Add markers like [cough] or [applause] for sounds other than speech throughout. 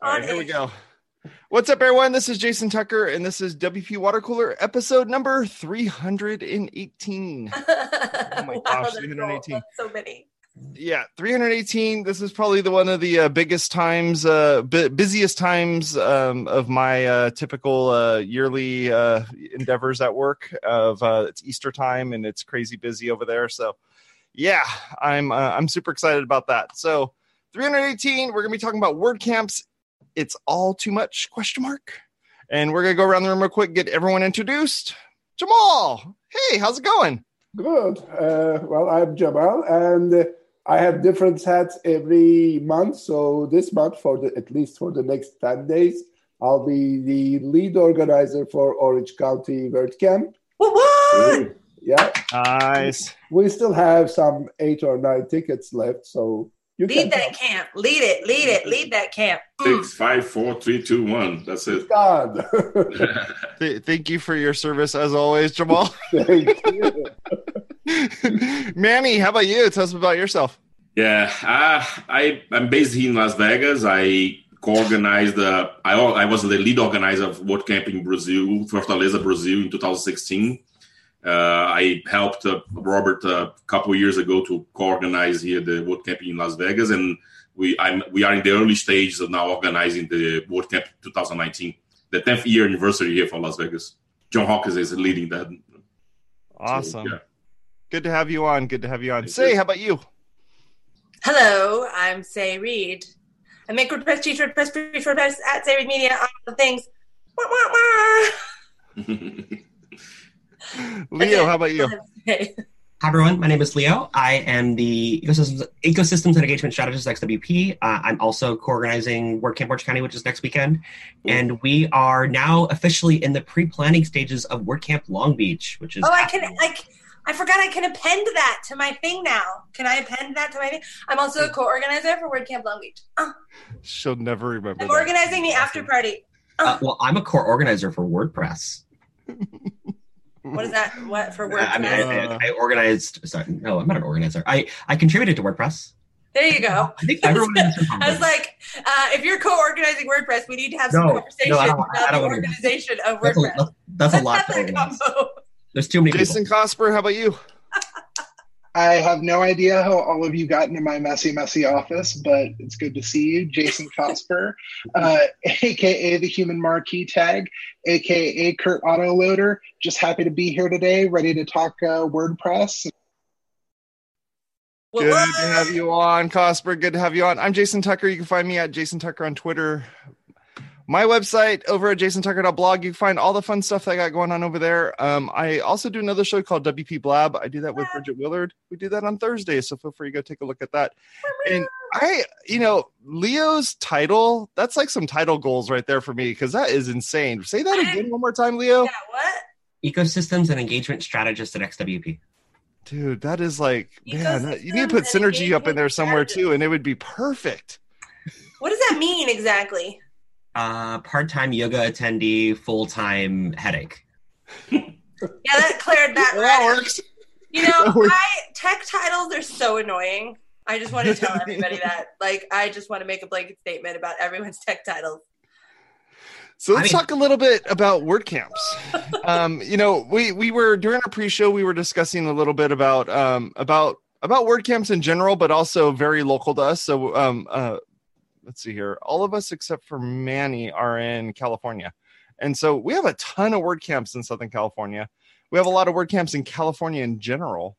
All right, here we go. What's up, everyone? This is Jason Tucker, and this is WP Water Cooler episode number 318. [laughs] oh my gosh, 318. So many. Yeah, 318. This is probably the one of the uh, biggest times, uh, bu- busiest times um, of my uh, typical uh, yearly uh, endeavors at work. Of uh, it's Easter time and it's crazy busy over there. So, yeah, I'm uh, I'm super excited about that. So, 318. We're gonna be talking about word camps. It's all too much? Question mark. And we're gonna go around the room real quick, get everyone introduced. Cemal, hey, how's it going? Good. Uh, well, I'm Cemal, and uh, I have different hats every month. So this month, for the at least for the next ten days, I'll be the lead organizer for Orange County Word Camp. What? what? Yeah, Nice. we still have some eight or nine tickets left, so you can Lead that come. camp. Lead it. Lead it. Lead that camp. Mm. Six, five, four, three, two, one. That's it. God. [laughs] Th- thank you for your service as always, Cemal. [laughs] Thank you. [laughs] Manny, how about you? Tell us about yourself. yeah, uh, I I'm based here in Las Vegas. I co-organized. The, I I was the lead organizer of WordCamp in Brazil, Fortaleza, Brazil, in 2016. Uh, I helped uh, Robert a couple years ago to co-organize here the WordCamp in Las Vegas, and we I'm, we are in the early stages of now organizing the WordCamp 2019, the 10th year anniversary here for Las Vegas. John Hawkins is leading that. So, Awesome. yeah. Good to have you on. Good to have you on. Thank Sé, you. how about you? Hello, I'm Sé Reed. I make WordPress, teach WordPress, preach WordPress at Sé Reed Media, all the things. Wah, wah, wah. [laughs] Leo, how about you? Okay. Hi everyone, my name is Leo. I am the ecosystems, ecosystems and engagement strategist at XWP. Uh, I'm also co-organizing WordCamp Orange County, which is next weekend, and we are now officially in the pre-planning stages of WordCamp Long Beach, which is Oh, I can. I, c- I forgot I can append that to my thing now. Can I append that to my thing? I'm also a co-organizer for WordCamp Long Beach. Oh, She'll never remember. I'm that. organizing the after party. uh, well, I'm a core organizer for WordPress. [laughs] What is that? What for I, mean, WordPress? I, I, I organized. Sorry, no, I'm not an organizer. I I contributed to WordPress. There you go. I think everyone in this room [laughs] I was like, uh, if you're co-organizing WordPress, we need to have some No, conversation no, I don't- about the don't wanna- organization of that's a, WordPress. that's, that's a lot have to that organize. There's too many Jason people. Cosper, how about you? I have no idea how all of you got into my messy, messy office, but it's good to see you, Jason [laughs] Cosper, uh, aka the Human Marquee Tag, aka Kurt Autoloader. Just happy to be here today, ready to talk uh, WordPress. Good to have you on, Cosper. Good to have you on. I'm Jason Tucker. You can find me at Jason Tucker on Twitter. My website over at jasontucker.blog. You can find all the fun stuff that I got going on over there. Um, I also do another show called WP Blab. I do that with Bridget Willard. We do that on Thursdays, so feel free to go take a look at that. And I, you know, Leo's title, that's like some title goals right there for me because that is insane. Say that again one more time, Leo. Yeah, what? Ecosystems and engagement strategist at XWP. Dude, that is like, man, that- you need to put synergy up in there engagement somewhere too, and it would be perfect. What does that mean exactly? Uh, part-time yoga attendee, full-time headache. Yeah, that cleared that That right. up. works. You know, That works. I tech titles are so annoying. I just want to tell everybody [laughs] that. Like, I just want to make a blanket statement about everyone's tech titles. So let's I mean- talk a little bit about WordCamps. um, you know, we we were during our pre-show we were discussing a little bit about um about about WordCamps in general, but also very local to us. So um uh let's see here. All of us except for Manny are in California. And so we have a ton of word camps in Southern California. We have a lot of word camps in California in general.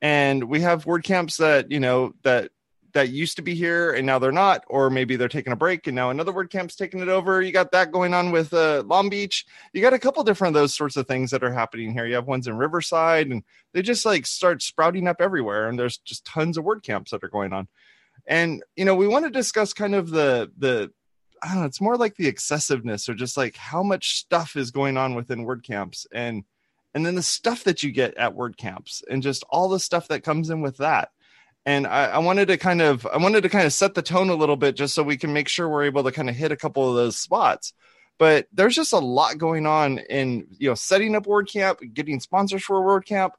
And we have word camps that, you know, that that used to be here and now they're not, or maybe they're taking a break and now another word camp's taking it over. You got that going on with uh, Long Beach. You got a couple different of those sorts of things that are happening here. You have ones in Riverside, and they just like start sprouting up everywhere. And there's just tons of word camps that are going on. And you know, we want to discuss kind of the the I don't know, it's more like the excessiveness or just like how much stuff is going on within WordCamps and and then the stuff that you get at WordCamps and just all the stuff that comes in with that and I, I wanted to kind of i wanted to kind of set the tone a little bit just so we can make sure we're able to kind of hit a couple of those spots but there's just a lot going on in you know setting up WordCamp, getting sponsors for WordCamp,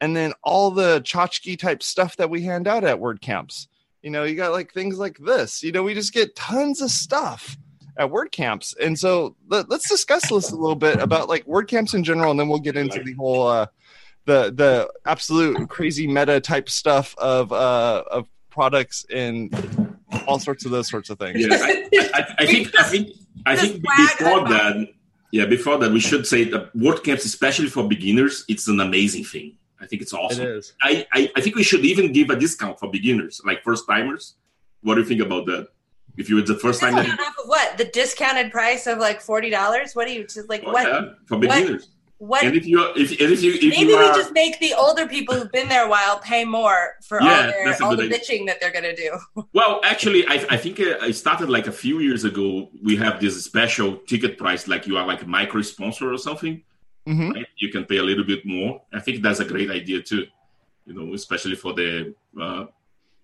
and then all the tchotchke type stuff that we hand out at WordCamps. You know, you got like things like this. You know, we just get tons of stuff, at WordCamps. And so let, us discuss this a little bit about like WordCamps in general, and then we'll get into the whole uh, the the absolute crazy meta type stuff of uh, of products and all sorts of those sorts of things. Yeah, I, I, I think I think I think before that, yeah, before that, we should say that WordCamps, especially for beginners, it's an amazing thing. I think it's awesome. It is. I, I, I think we should even give a discount for beginners, like first timers. What do you think about that? If you it's the first time that you, what the discounted price of like forty dollars? What do you just like? Oh, what yeah, for beginners? What? What? And if you if, if you if maybe you we just make the older people who've been there a while pay more for yeah, all their all the idea. bitching that they're gonna do. [laughs] Well, actually, I, I think uh, I started like a few years ago. We have this special ticket price, like you are like a micro sponsor or something. Mm-hmm. Right? You can pay a little bit more. I think that's a great idea too. You know, especially for the uh,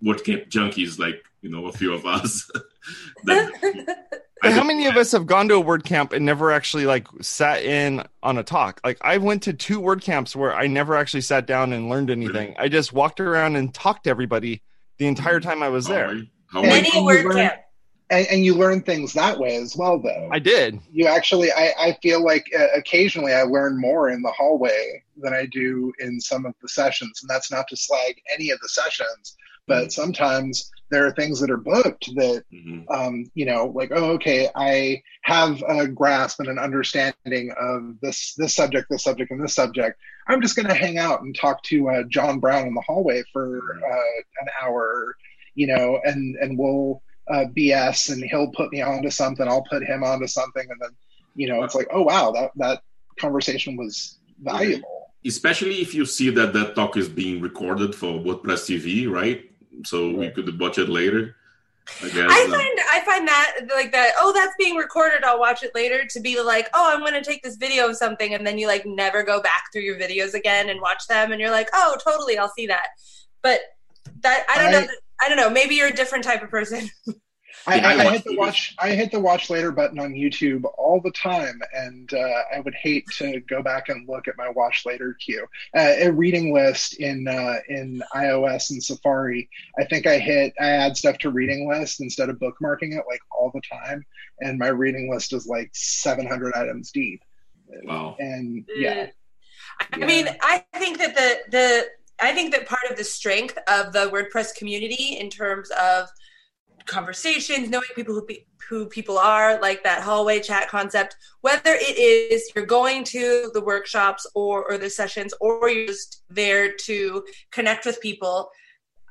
WordCamp junkies, like you know, a few of us. [laughs] that, [laughs] how many of us have gone to a WordCamp and never actually like sat in on a talk? Like I went to two WordCamps where I never actually sat down and learned anything. Really? I just walked around and talked to everybody the entire time I was there. How many WordCamp? And, and, you learn things that way as well though. I did. You actually i, I feel like uh, occasionally i learn more in the hallway than i do in some of the sessions. And that's not to slag any of the sessions but mm-hmm. sometimes there are things that are booked that mm-hmm. um, you know like oh okay i have a grasp and an understanding of this this subject this subject and this subject. I'm just going to hang out and talk to uh, john brown in the hallway for uh, an hour you know and and we'll uh, bs and he'll put me onto something i'll put him onto something and then you know it's like oh wow that that conversation was valuable especially if you see that that talk is being recorded for wordpress tv right so we could watch it later. I guess. I find I find that like that. Oh, that's being recorded. I'll watch it later. To be like, oh, I'm going to take this video of something, and then you like never go back through your videos again and watch them, and you're like, oh, totally, I'll see that. But that I don't I, know. I don't know. Maybe you're a different type of person. [laughs] I, I, I, hit the watch. I hit the watch later button on YouTube all the time, and uh, I would hate to go back and look at my watch later queue. Uh, a reading list in uh, in iOS and Safari. I think I hit. I add stuff to reading list instead of bookmarking it like all the time, and my reading list is like 700 items deep. Wow. And yeah. I yeah. mean, I think that the the I think that part of the strength of the WordPress community in terms of conversations, knowing people who who people are, like that hallway chat concept. Whether it is you're going to the workshops or or the sessions, or you're just there to connect with people.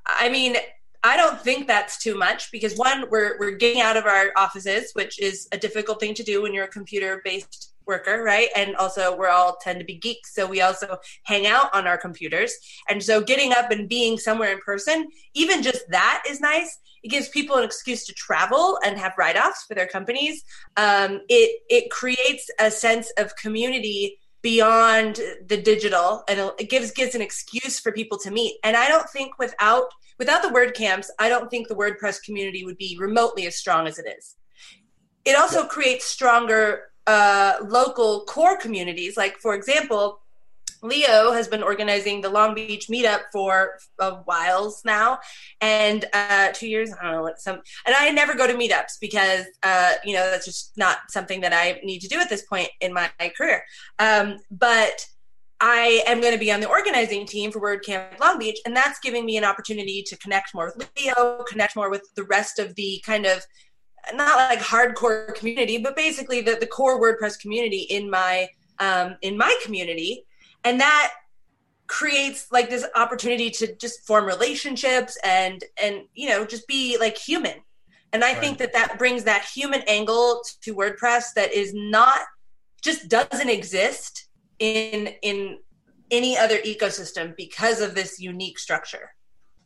I mean, I don't think that's too much because one, we're we're getting out of our offices, which is a difficult thing to do when you're a computer based worker, right? And also, we're all tend to be geeks, so we also hang out on our computers. And so, getting up and being somewhere in person, even just that is nice. It gives people an excuse to travel and have write offs for their companies. Um, it it creates a sense of community beyond the digital and it gives gives an excuse for people to meet and i don't think without without the WordCamps i don't think the wordpress community would be remotely as strong as it is it also creates stronger uh, local core communities. Like, for example, Leo has been organizing the Long Beach meetup for a whiles now, and uh, two years. I don't know what some. And I never go to meetups because uh, you know that's just not something that I need to do at this point in my, my career. Um, but I am going to be on the organizing team for WordCamp Long Beach, and that's giving me an opportunity to connect more with Leo, connect more with the rest of the kind of not like hardcore community, but basically the, the core WordPress community in my um, in my community, and that creates like this opportunity to just form relationships and and you know just be like human. And I right. think that that brings that human angle to WordPress that is not just doesn't exist in in any other ecosystem because of this unique structure.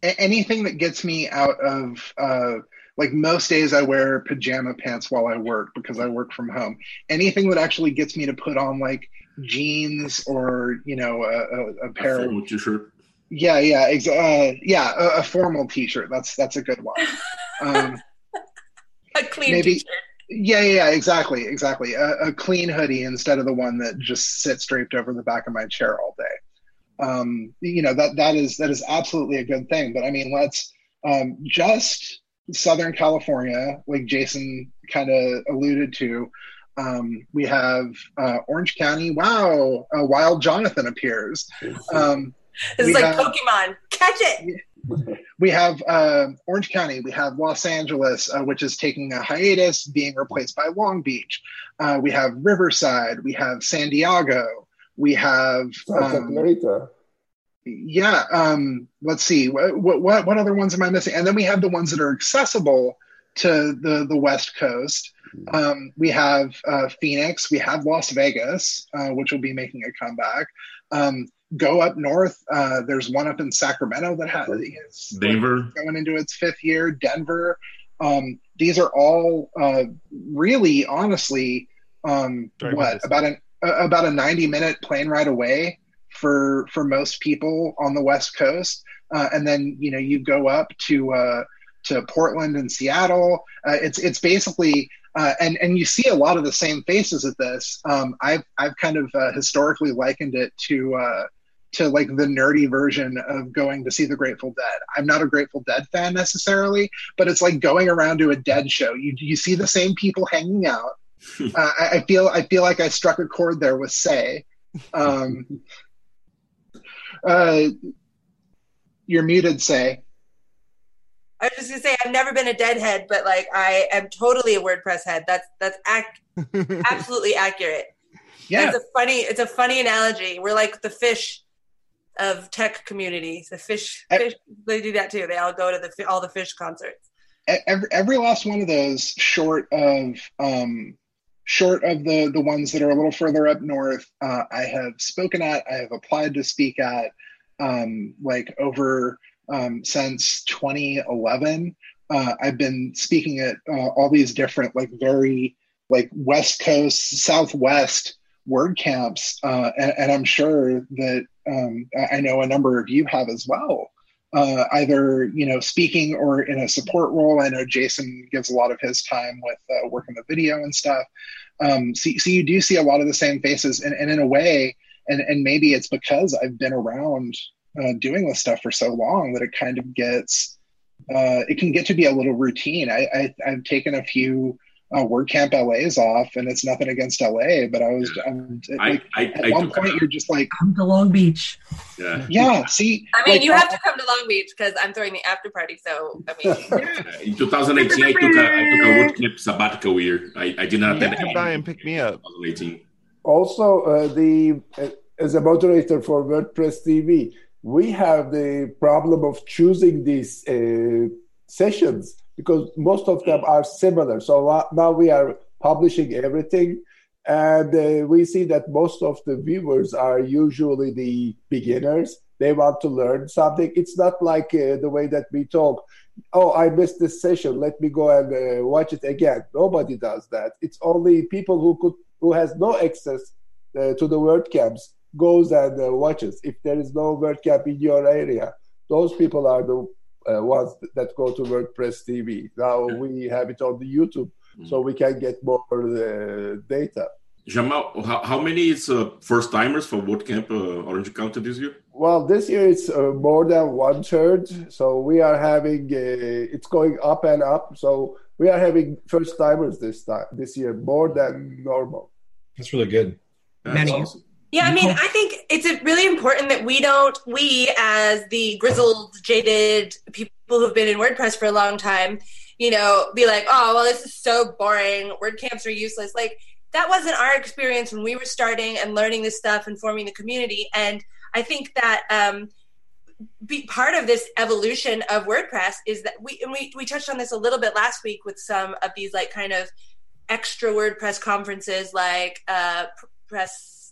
Anything that gets me out of uh, like most days I wear pajama pants while I work because I work from home. Anything that actually gets me to put on like jeans or you know a, a, a pair a of t-shirt. Yeah, yeah, ex- uh, yeah, a, a, formal t-shirt. That's that's a good one. Um, [laughs] a clean maybe, t-shirt. Yeah, yeah, exactly, exactly. A, a, clean hoodie instead of the one that just sits draped over the back of my chair all day. Um, you know that that is that is absolutely a good thing. But I mean, let's um, just Southern California, like Jason kind of alluded to. Um, we have uh, Orange County. Wow, uh, Wild Jonathan appears. Um, It's we like have- Pokemon. Catch it. we have uh, Orange County. We have Los Angeles, uh, which is taking a hiatus, being replaced by Long Beach. Uh, we have Riverside. We have San Diego. We have Santa um, Clarita. Yeah. Um, let's see. What, what what other ones am I missing? And then we have the ones that are accessible to the the West Coast. Um, we have uh, Phoenix. We have Las Vegas, uh, which will be making a comeback. Um, go up north. Uh, there's one up in Sacramento that has is Denver. going into its fifth year. Denver. Um, these are all uh, really, honestly, um, what about an uh, about a 90 minute plane ride away for for most people on the West Coast, uh, and then you know you go up to uh, to Portland and Seattle. Uh, it's it's basically uh, and and you see a lot of the same faces at this. Um, I've I've kind of uh, historically likened it to uh, to like the nerdy version of going to see the Grateful Dead. I'm not a Grateful Dead fan necessarily, but it's like going around to a Dead show. You you see the same people hanging out. [laughs] I, I feel I feel like I struck a chord there with Sé. Um, uh, you're muted, Sé. I was just gonna say I've never been a deadhead, but like I am totally a WordPress head. That's that's ac- [laughs] absolutely accurate. Yeah, It's a funny it's a funny analogy. We're like the Phish of tech communities. The Phish, I- Phish they do that too. They all go to the all the Phish concerts. Every, every last one of those short of um short of the the ones that are a little further up north uh, i have spoken at i have applied to speak at um like over um since 2011 uh, i've been speaking at uh, all these different like very like west coast southwest word camps uh, and, and i'm sure that um, I- i know a number of you have as well uh, either you know speaking or in a support role. I know Jason gives a lot of his time with uh, working the video and stuff. Um, so, so you do see a lot of the same faces, and, and in a way, and and maybe it's because I've been around uh, doing this stuff for so long that it kind of gets uh, it can get to be a little routine. I, I I've taken a few. Uh, WordCamp LA is off, and it's nothing against LA, but I was I'm, I, like, I, at I one took point a- you're just like, Come to Long Beach. yeah. yeah, see, I mean, like, you have to come to Long Beach because I'm throwing the after party. So I mean, [laughs] In 2018, I took a, I took a WordCamp sabbatical year. I, I did not attend Yeah. Come by and pick me up. 2018. Also, uh, the uh, as a moderator for WordPress TV, we have the problem of choosing these uh, sessions because most of them are similar. So uh, now we are publishing everything, and uh, we see that most of the viewers are usually the beginners. They want to learn something. It's not like uh, the way that we talk. Oh, I missed this session. Let me go and uh, watch it again. Nobody does that. It's only people who could who has no access uh, to the WordCamps goes and uh, watches. If there is no WordCamp in your area, those people are the uh, ones that go to WordPress TV. Now we have it on the YouTube, so we can get more uh, data. Cemal, how, how many is uh, first timers for WordCamp uh, Orange County this year? Well, this year it's uh, more than one third. So we are having uh, it's going up and up. So we are having first timers this time this year more than normal. That's really good. That's Many. awesome. Yeah, I mean, I think it's really important that we don't, we as the grizzled, jaded people who've been in WordPress for a long time, you know, be like, oh, well, this is so boring. WordCamps are useless. Like, that wasn't our experience when we were starting and learning this stuff and forming the community. And I think that um, be part of this evolution of WordPress is that we, and we, we touched on this a little bit last week with some of these, like, kind of extra WordPress conferences like uh,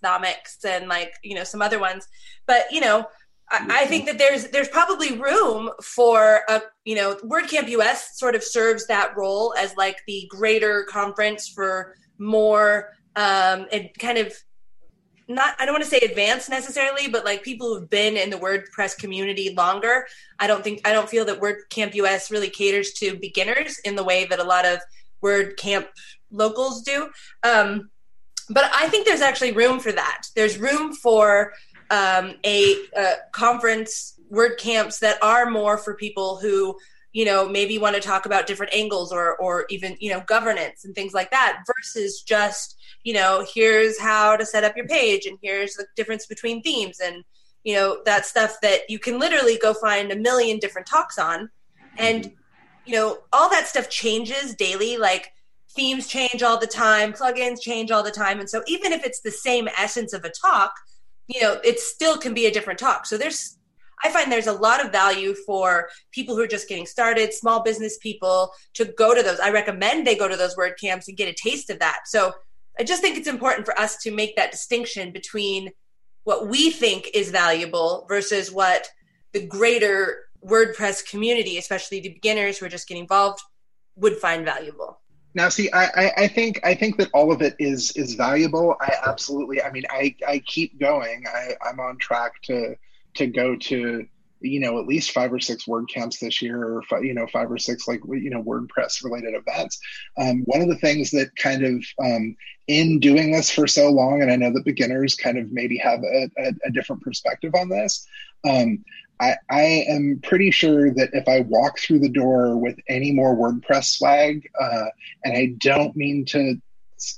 Pressnomics and like you know some other ones. But you know, I, I think that there's there's probably room for a you know WordCamp US sort of serves that role as like the greater conference for more um, and kind of not I don't want to say advanced necessarily, but like people who've been in the WordPress community longer. I don't think I don't feel that WordCamp US really caters to beginners in the way that a lot of WordCamp locals do. Um, but I think there's actually room for that. There's room for um, a, uh conference word camps that are more for people who you know maybe want to talk about different angles or or even you know governance and things like that versus just you know here's how to set up your page and here's the difference between themes and you know that stuff that you can literally go find a million different talks on. And you know all that stuff changes daily. Like themes change all the time plugins change all the time. And so even if it's the same essence of a talk you know it still can be a different talk. So there's i find there's a lot of value for people who are just getting started small business people to go to those. I recommend they go to those word camps and get a taste of that. So i just think it's important for us to make that distinction between what we think is valuable versus what the greater WordPress community, especially the beginners who are just getting involved, would find valuable. Now, see, I, I, I, think I think that all of it is is valuable. I absolutely. I mean, I, I keep going. I, I'm on track to to go to you know at least five or six word camps this year or five, you know five or six like you know wordpress related events um, one of the things that kind of um, in doing this for so long and i know that beginners kind of maybe have a, a, a different perspective on this um, I, I am pretty sure that if I walk through the door with any more WordPress swag, uh, and I don't mean to,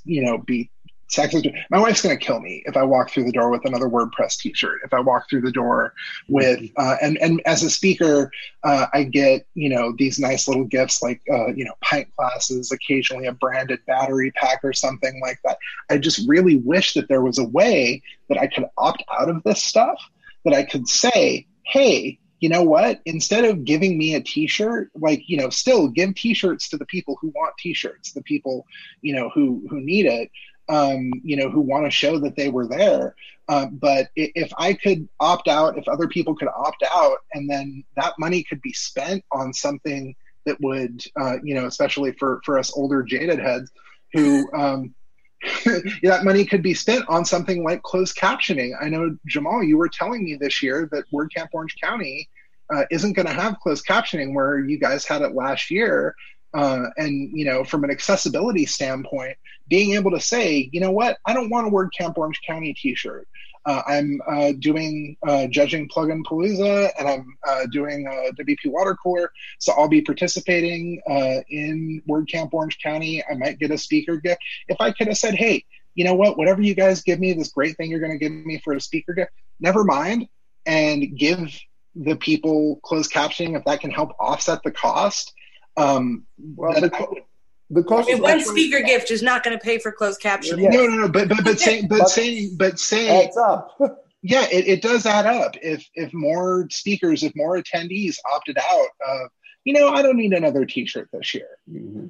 you know, be sexist, my wife's going to kill me if I walk through the door with another WordPress T-shirt. If I walk through the door with, uh, and and as a speaker, uh, I get you know these nice little gifts like uh, you know pint glasses, occasionally a branded battery pack or something like that. I just really wish that there was a way that I could opt out of this stuff. That I could say, hey, you know what? Instead of giving me a t-shirt, like, you know, still give t-shirts to the people who want t-shirts, the people, you know, who who need it, um, you know, who want to show that they were there. Um, but if I could opt out, if other people could opt out, and then that money could be spent on something that would, uh, you know, especially for for us older jaded heads who um, [laughs] that money could be spent on something like closed captioning. I know Cemal, you were telling me this year that WordCamp Orange County uh, isn't going to have closed captioning where you guys had it last year. Uh, and you know, from an accessibility standpoint, being able to say, you know what, I don't want a WordCamp Orange County T-shirt. Uh, I'm uh, doing uh, judging plugin palooza and I'm uh, doing WP water cooler. So I'll be participating uh, in WordCamp Orange County. I might get a speaker gift. If I could have said, hey, you know what, whatever you guys give me, this great thing you're going to give me for a speaker gift, never mind, and give the people closed captioning if that can help offset the cost. Um, well, the, the cost I mean, one speaker gift is not going to pay for closed captioning. Yes. No, no, no. But but but [laughs] saying but, but saying but saying adds up. [laughs] yeah, it, it does add up. If if more speakers, if more attendees opted out, uh, you know, I don't need another T-shirt this year. Mm-hmm.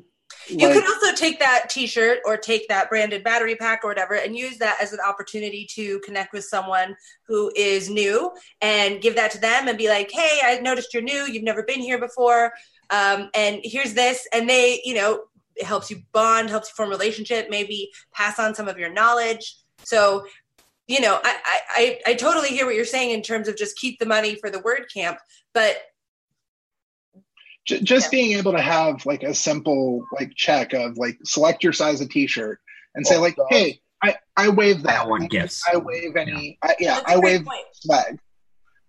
You like, could also take that T-shirt or take that branded battery pack or whatever, and use that as an opportunity to connect with someone who is new, and give that to them, and be like, "Hey, I noticed you're new. You've never been here before, um, and here's this." And they, you know, it helps you bond, helps you form relationship, maybe pass on some of your knowledge. So, you know, I, I, I totally hear what you're saying in terms of just keep the money for the word camp, but just yeah. being able to have like a simple like check of like select your size of t-shirt and say oh, like, hey, I, I waive that. I want gifts. I waive any. Yeah, I, yeah, I waive flag.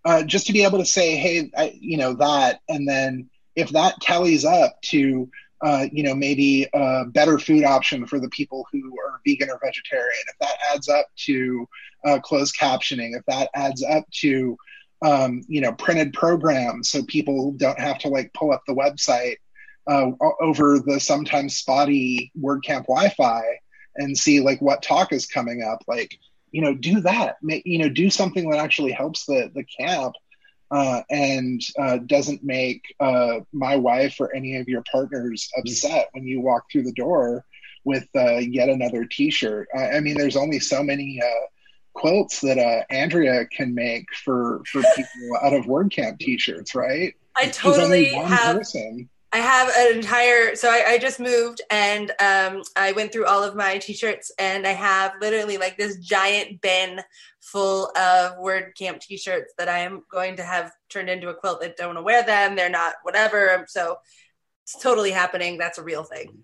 Uh, just to be able to say, hey, I, you know that, and then if that tallies up to uh, you know, maybe a better food option for the people who are vegan or vegetarian, if that adds up to uh, closed captioning, if that adds up to, um, you know, printed programs so people don't have to like pull up the website uh, over the sometimes spotty WordCamp Wi-Fi and see like what talk is coming up, like, you know, do that, you know, do something that actually helps the, the camp uh, and uh, doesn't make uh, my wife or any of your partners upset when you walk through the door with uh, yet another T-shirt. I, I, mean, there's only so many uh, quilts that uh, Andrea can make for for people [laughs] out of WordCamp T-shirts, right? I totally have. Person. I have an entire. So I, I just moved and um, I went through all of my t-shirts and I have literally like this giant bin full of WordCamp t-shirts that I am going to have turned into a quilt. That don't want to wear them. They're not whatever. So it's totally happening. That's a real thing.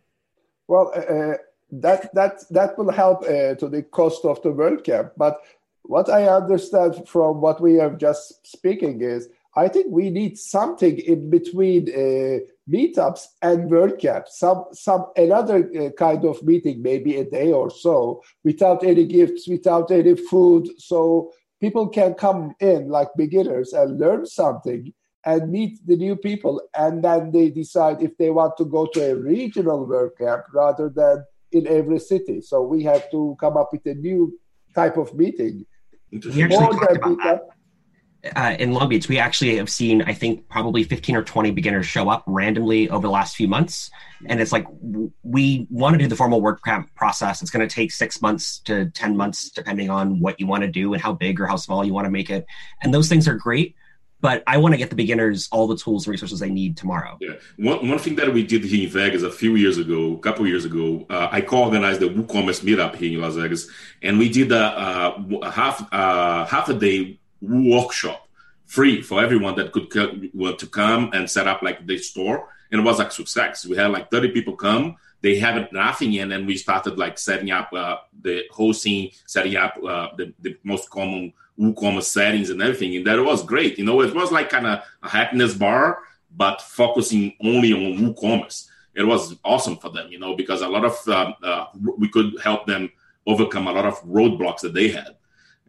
Well, uh, uh that that that will help uh, to the cost of the WordCamp. But what I understand from what we are just speaking is I think we need something in between uh, meetups and WordCamp, some some another uh, kind of meeting, maybe a day or so, without any gifts, without any food, so people can come in like beginners and learn something and meet the new people, and then they decide if they want to go to a regional WordCamp rather than in every city. So we have to come up with a new type of meeting. We actually talked about that uh, in Long Beach, we actually have seen, I think, probably 15 or 20 beginners show up randomly over the last few months. And it's like, we want to do the formal work process. It's going to take six months to 10 months, depending on what you want to do and how big or how small you want to make it. And those things are great. But I want to get the beginners all the tools and resources they need tomorrow. Yeah. One, one thing that we did here in Vegas a few years ago, a couple years ago, uh, I co-organized the WooCommerce meetup here in Las Vegas. And we did a, a half, uh, half a day workshop free for everyone that could want to come and set up like the store and it was like success. We had like 30 people come. They had nothing and then we started like setting up uh, the hosting setting up uh, the, the most common woocommerce settings and everything and that was great. You know it was like kind of a happiness bar but focusing only on woocommerce. It was awesome for them you know because a lot of um, uh, we could help them overcome a lot of roadblocks that they had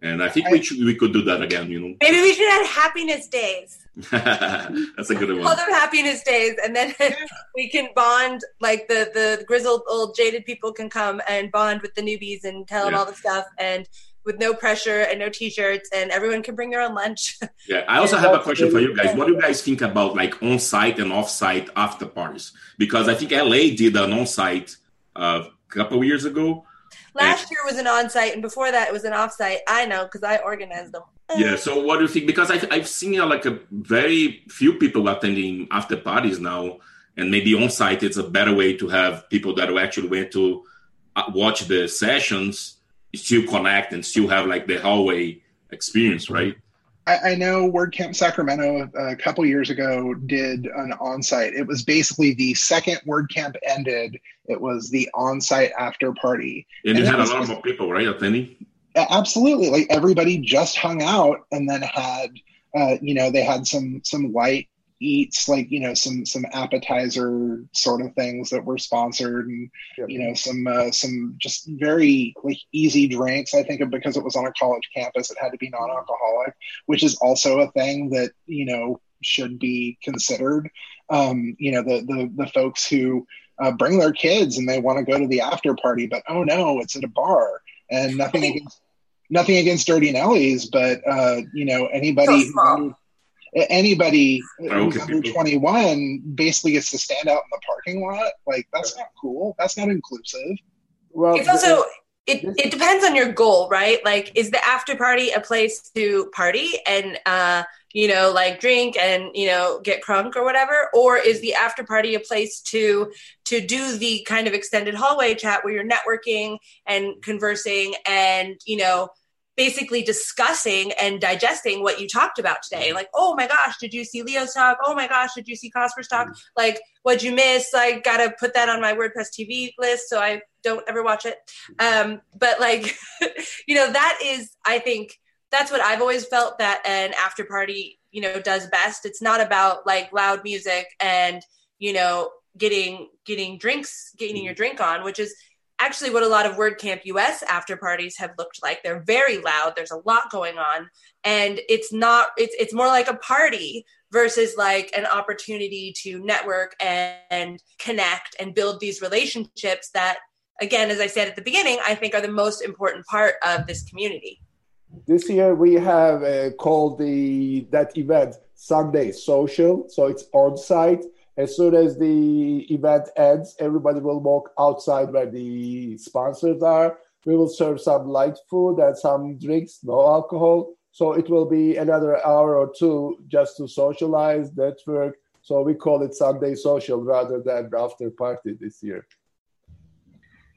and I think we should, we could do that again. You know, maybe we should have happiness days. [laughs] That's a good one. Other happiness days, and then [laughs] we can bond. Like the the grizzled old jaded people can come and bond with the newbies and tell yeah. them all the stuff, and with no pressure and no t-shirts, and everyone can bring their own lunch. [laughs] yeah, I also have a question for you guys. What do you guys think about like on-site and off-site after parties? Because I think LA did an on-site uh, a couple years ago Last year was an on-site, and before that it was an off-site. I know because I organized them. Yeah. So what do you think? Because I've I've seen uh, like a very few people attending after parties now, and maybe on-site it's a better way to have people that actually went to uh, watch the sessions still connect and still have like the hallway experience, right? I, I know WordCamp Sacramento a couple years ago did an on-site. It was basically the second WordCamp ended. It was the on-site after party, and, and you had a lot more people, right, attending? Absolutely, like everybody just hung out and then had, uh, you know, they had some some light eats like you know some some appetizer sort of things that were sponsored and yep. you know some uh, some just very like easy drinks i think because it was on a college campus it had to be non-alcoholic which is also a thing that you know should be considered. Um, you know the the, the folks who uh, bring their kids and they want to go to the after party but oh no it's at a bar and nothing against nothing against dirty nellies but uh, you know anybody who anybody who's under 21 basically gets to stand out in the parking lot? Like that's not cool. That's not inclusive. Well it's also it, it depends on your goal right? Like is the after party a place to party and uh you know like drink and you know get crunk or whatever? Or is the after party a place to to do the kind of extended hallway chat where you're networking and conversing and you know basically discussing and digesting what you talked about today. Mm-hmm. Like, oh my gosh, did you see Leo's talk? Oh my gosh, did you see Cosper's talk? Mm-hmm. Like, what'd you miss? I gotta put that on my WordPress TV list so I don't ever watch it. Um, but like, [laughs] you know, that is, I think, that's what I've always felt that an after party, you know, does best. It's not about like loud music and, you know, getting getting drinks, getting your drink on, which is actually what a lot of WordCamp US after parties have looked like. They're very loud. There's a lot going on, and it's not. It's it's more like a party versus like an opportunity to network and, and connect and build these relationships that, again, as I said at the beginning, I think are the most important part of this community. This year we have uh, called the that event Sunday Social, so it's on site as soon as the event ends, everybody will walk outside where the sponsors are. We will serve some light food and some drinks, no alcohol. So it will be another hour or two just to socialize, network. So we call it Sunday social rather than after party this year.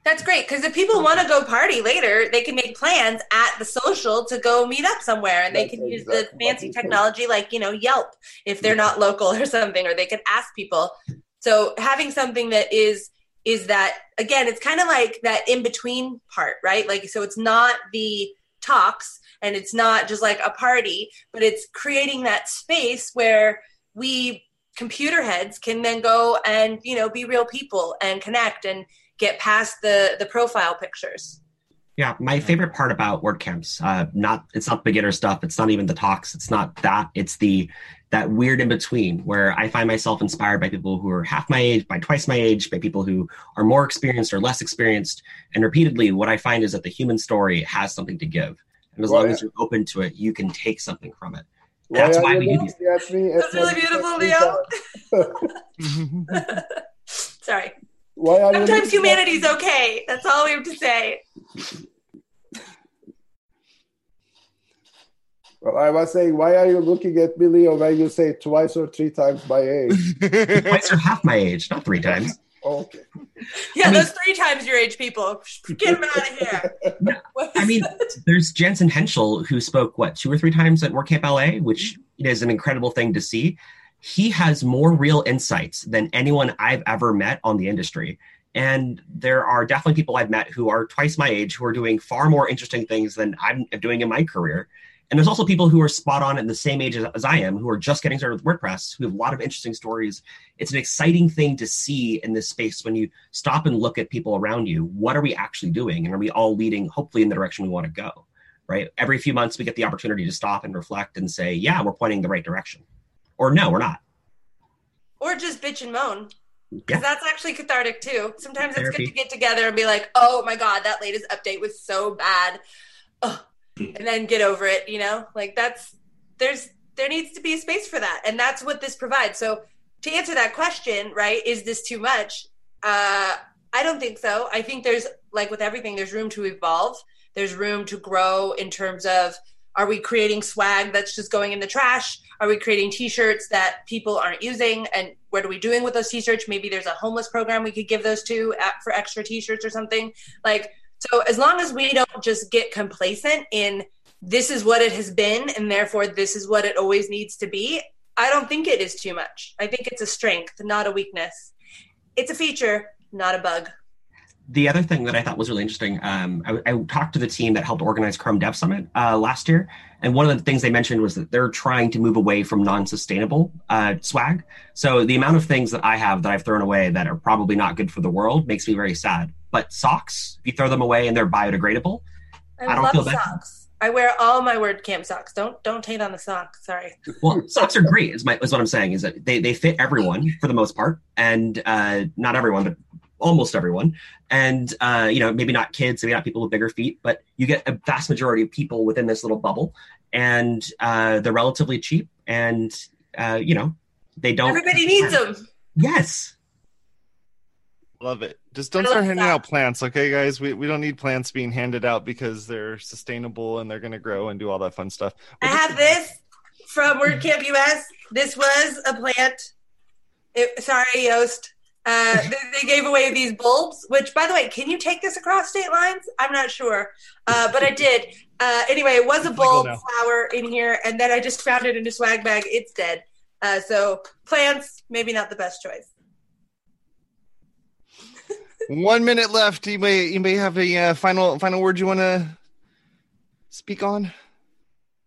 That's great because if people want to go party later, they can make plans at the social to go meet up somewhere, and they can use the fancy technology like you know Yelp if they're not local or something, or they can ask people. So having something that is is that again, it's kind of like that in between part, right? Like so, it's not the talks and it's not just like a party, but it's creating that space where we computer heads can then go and you know be real people and connect and get past the the profile pictures. Yeah, my favorite part about WordCamps, uh, not it's not beginner stuff. It's not even the talks. It's not that. It's the that weird in between where I find myself inspired by people who are half my age, by twice my age, by people who are more experienced or less experienced. And repeatedly, what I find is that the human story has something to give, and as Well, long yeah. as you're open to it, you can take something from it. Why That's are why we do these. at me That's really beautiful, Leo. [laughs] Sorry. Why are you Sometimes looking at- humanity's okay. That's all we have to say. Well, I was saying, why are you looking at me, Leo, when you say twice or three times my age? [laughs] Twice or half my age, not three times. Okay. Yeah, I mean- those three times your age people. Get them out of here. [laughs] What I mean, there's Jensen Henschel who spoke what two or three times at WordCamp LA, which mm-hmm. is an incredible thing to see. He has more real insights than anyone I've ever met on the industry. And there are definitely people I've met who are twice my age who are doing far more interesting things than I'm doing in my career. And there's also people who are spot on at the same age as, as I am, who are just getting started with WordPress, who have a lot of interesting stories. It's an exciting thing to see in this space when you stop and look at people around you. What are we actually doing? And are we all leading, hopefully, in the direction we want to go? Right? Every few months, we get the opportunity to stop and reflect and say, yeah, we're pointing the right direction. Or no, we're not. Or just bitch and moan. Yeah. Because that's actually cathartic too. Sometimes it's good to get together and be like, oh my God, that latest update was so bad. Ugh. And then get over it, you know? Like that's, there's, there needs to be a space for that. And that's what this provides. So to answer that question, right, is this too much? Uh, I don't think so. I think there's, like with everything, there's room to evolve. There's room to grow in terms of are we creating swag that's just going in the trash? Are we creating t-shirts that people aren't using? And what are we doing with those t-shirts? Maybe there's a homeless program we could give those to at, for extra t-shirts or something. Like so as long as we don't just get complacent in this is what it has been and therefore this is what it always needs to be, I don't think it is too much. I think it's a strength, not a weakness. It's a feature, not a bug. The other thing that I thought was really interesting, um, I, I talked to the team that helped organize Chrome Dev Summit uh, last year, and one of the things they mentioned was that they're trying to move away from non-sustainable uh, swag. So the amount of things that I have that I've thrown away that are probably not good for the world makes me very sad. But socks, if you throw them away and they're biodegradable, I, I don't love feel bad. socks. I wear all my WordCamp socks. Don't don't hate on the socks. Sorry. well, [laughs] socks are great. Is my is what I'm saying is that they they fit everyone for the most part, and uh, not everyone, but almost everyone. And uh, you know, maybe not kids, maybe not people with bigger feet, but you get a vast majority of people within this little bubble, and uh, they're relatively cheap, and uh, you know, they don't. Everybody needs them. Yes. Love it. Just don't start handing that. out plants, okay, guys? We, we don't need plants being handed out because they're sustainable and they're going to grow and do all that fun stuff. I have this from WordCamp US. This was a plant. It, sorry, Yoast. Uh, [laughs] they, they gave away these bulbs, which, by the way, can you take this across state lines? I'm not sure, uh, but I did. Uh, anyway, it was a bulb flower flower in here, and then I just found it in a swag bag. It's dead. Uh, so plants, maybe not the best choice. [laughs] One minute left. You may you may have a uh, final final word you want to speak on.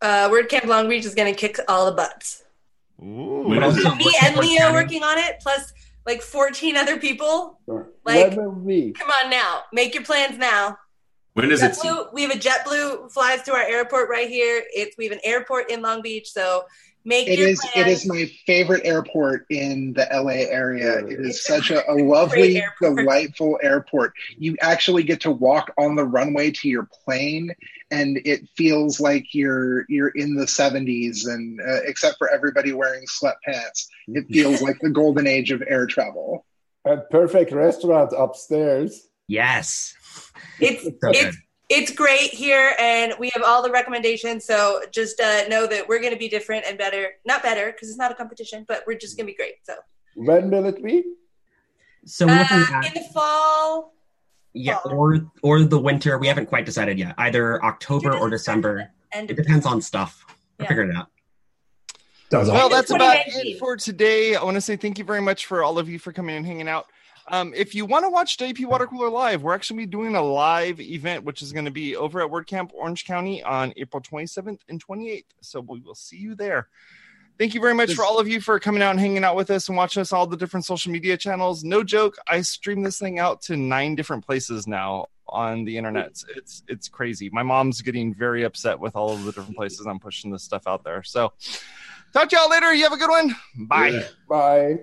Uh, WordCamp Long Beach is going to kick all the butts. Ooh. Me and Leo working on it, plus like 14 other people. Sure. Like- me. Come on now, make your plans now. When is it? JetBlue, we have a JetBlue flies to our airport right here. It's we have an airport in Long Beach, so make It your is. Plans. is my favorite airport in the LA area. It is such a, a lovely, airport. delightful airport. You actually get to walk on the runway to your plane, and it feels like you're you're in the '70s. And uh, except for everybody wearing sweatpants, it feels like the golden age of air travel. A perfect restaurant upstairs. Yes. It's [laughs] So it's it's great here, and we have all the recommendations. So just uh, know that we're going to be different and better. Not better because it's not a competition, but we're just going to be great. So When will it be? So uh, in the fall, yeah, fall. or or the winter. We haven't quite decided yet. Either October or December. End It depends on stuff. We're Yeah. figuring it out. Sounds Well, that's about it for today. I want to say thank you very much for all of you for coming and hanging out. Um, if you want to watch WP Water Cooler live, we're actually be doing a live event, which is going to be over at WordCamp Orange County on April 27th and 28th. So we will see you there. Thank you very much for all of you for coming out and hanging out with us and watching us all the different social media channels. No joke, I stream this thing out to nine different places now on the internet. It's it's crazy. My mom's getting very upset with all of the different places I'm pushing this stuff out there. So talk to y'all later. You have a good one. Bye. Yeah. Bye.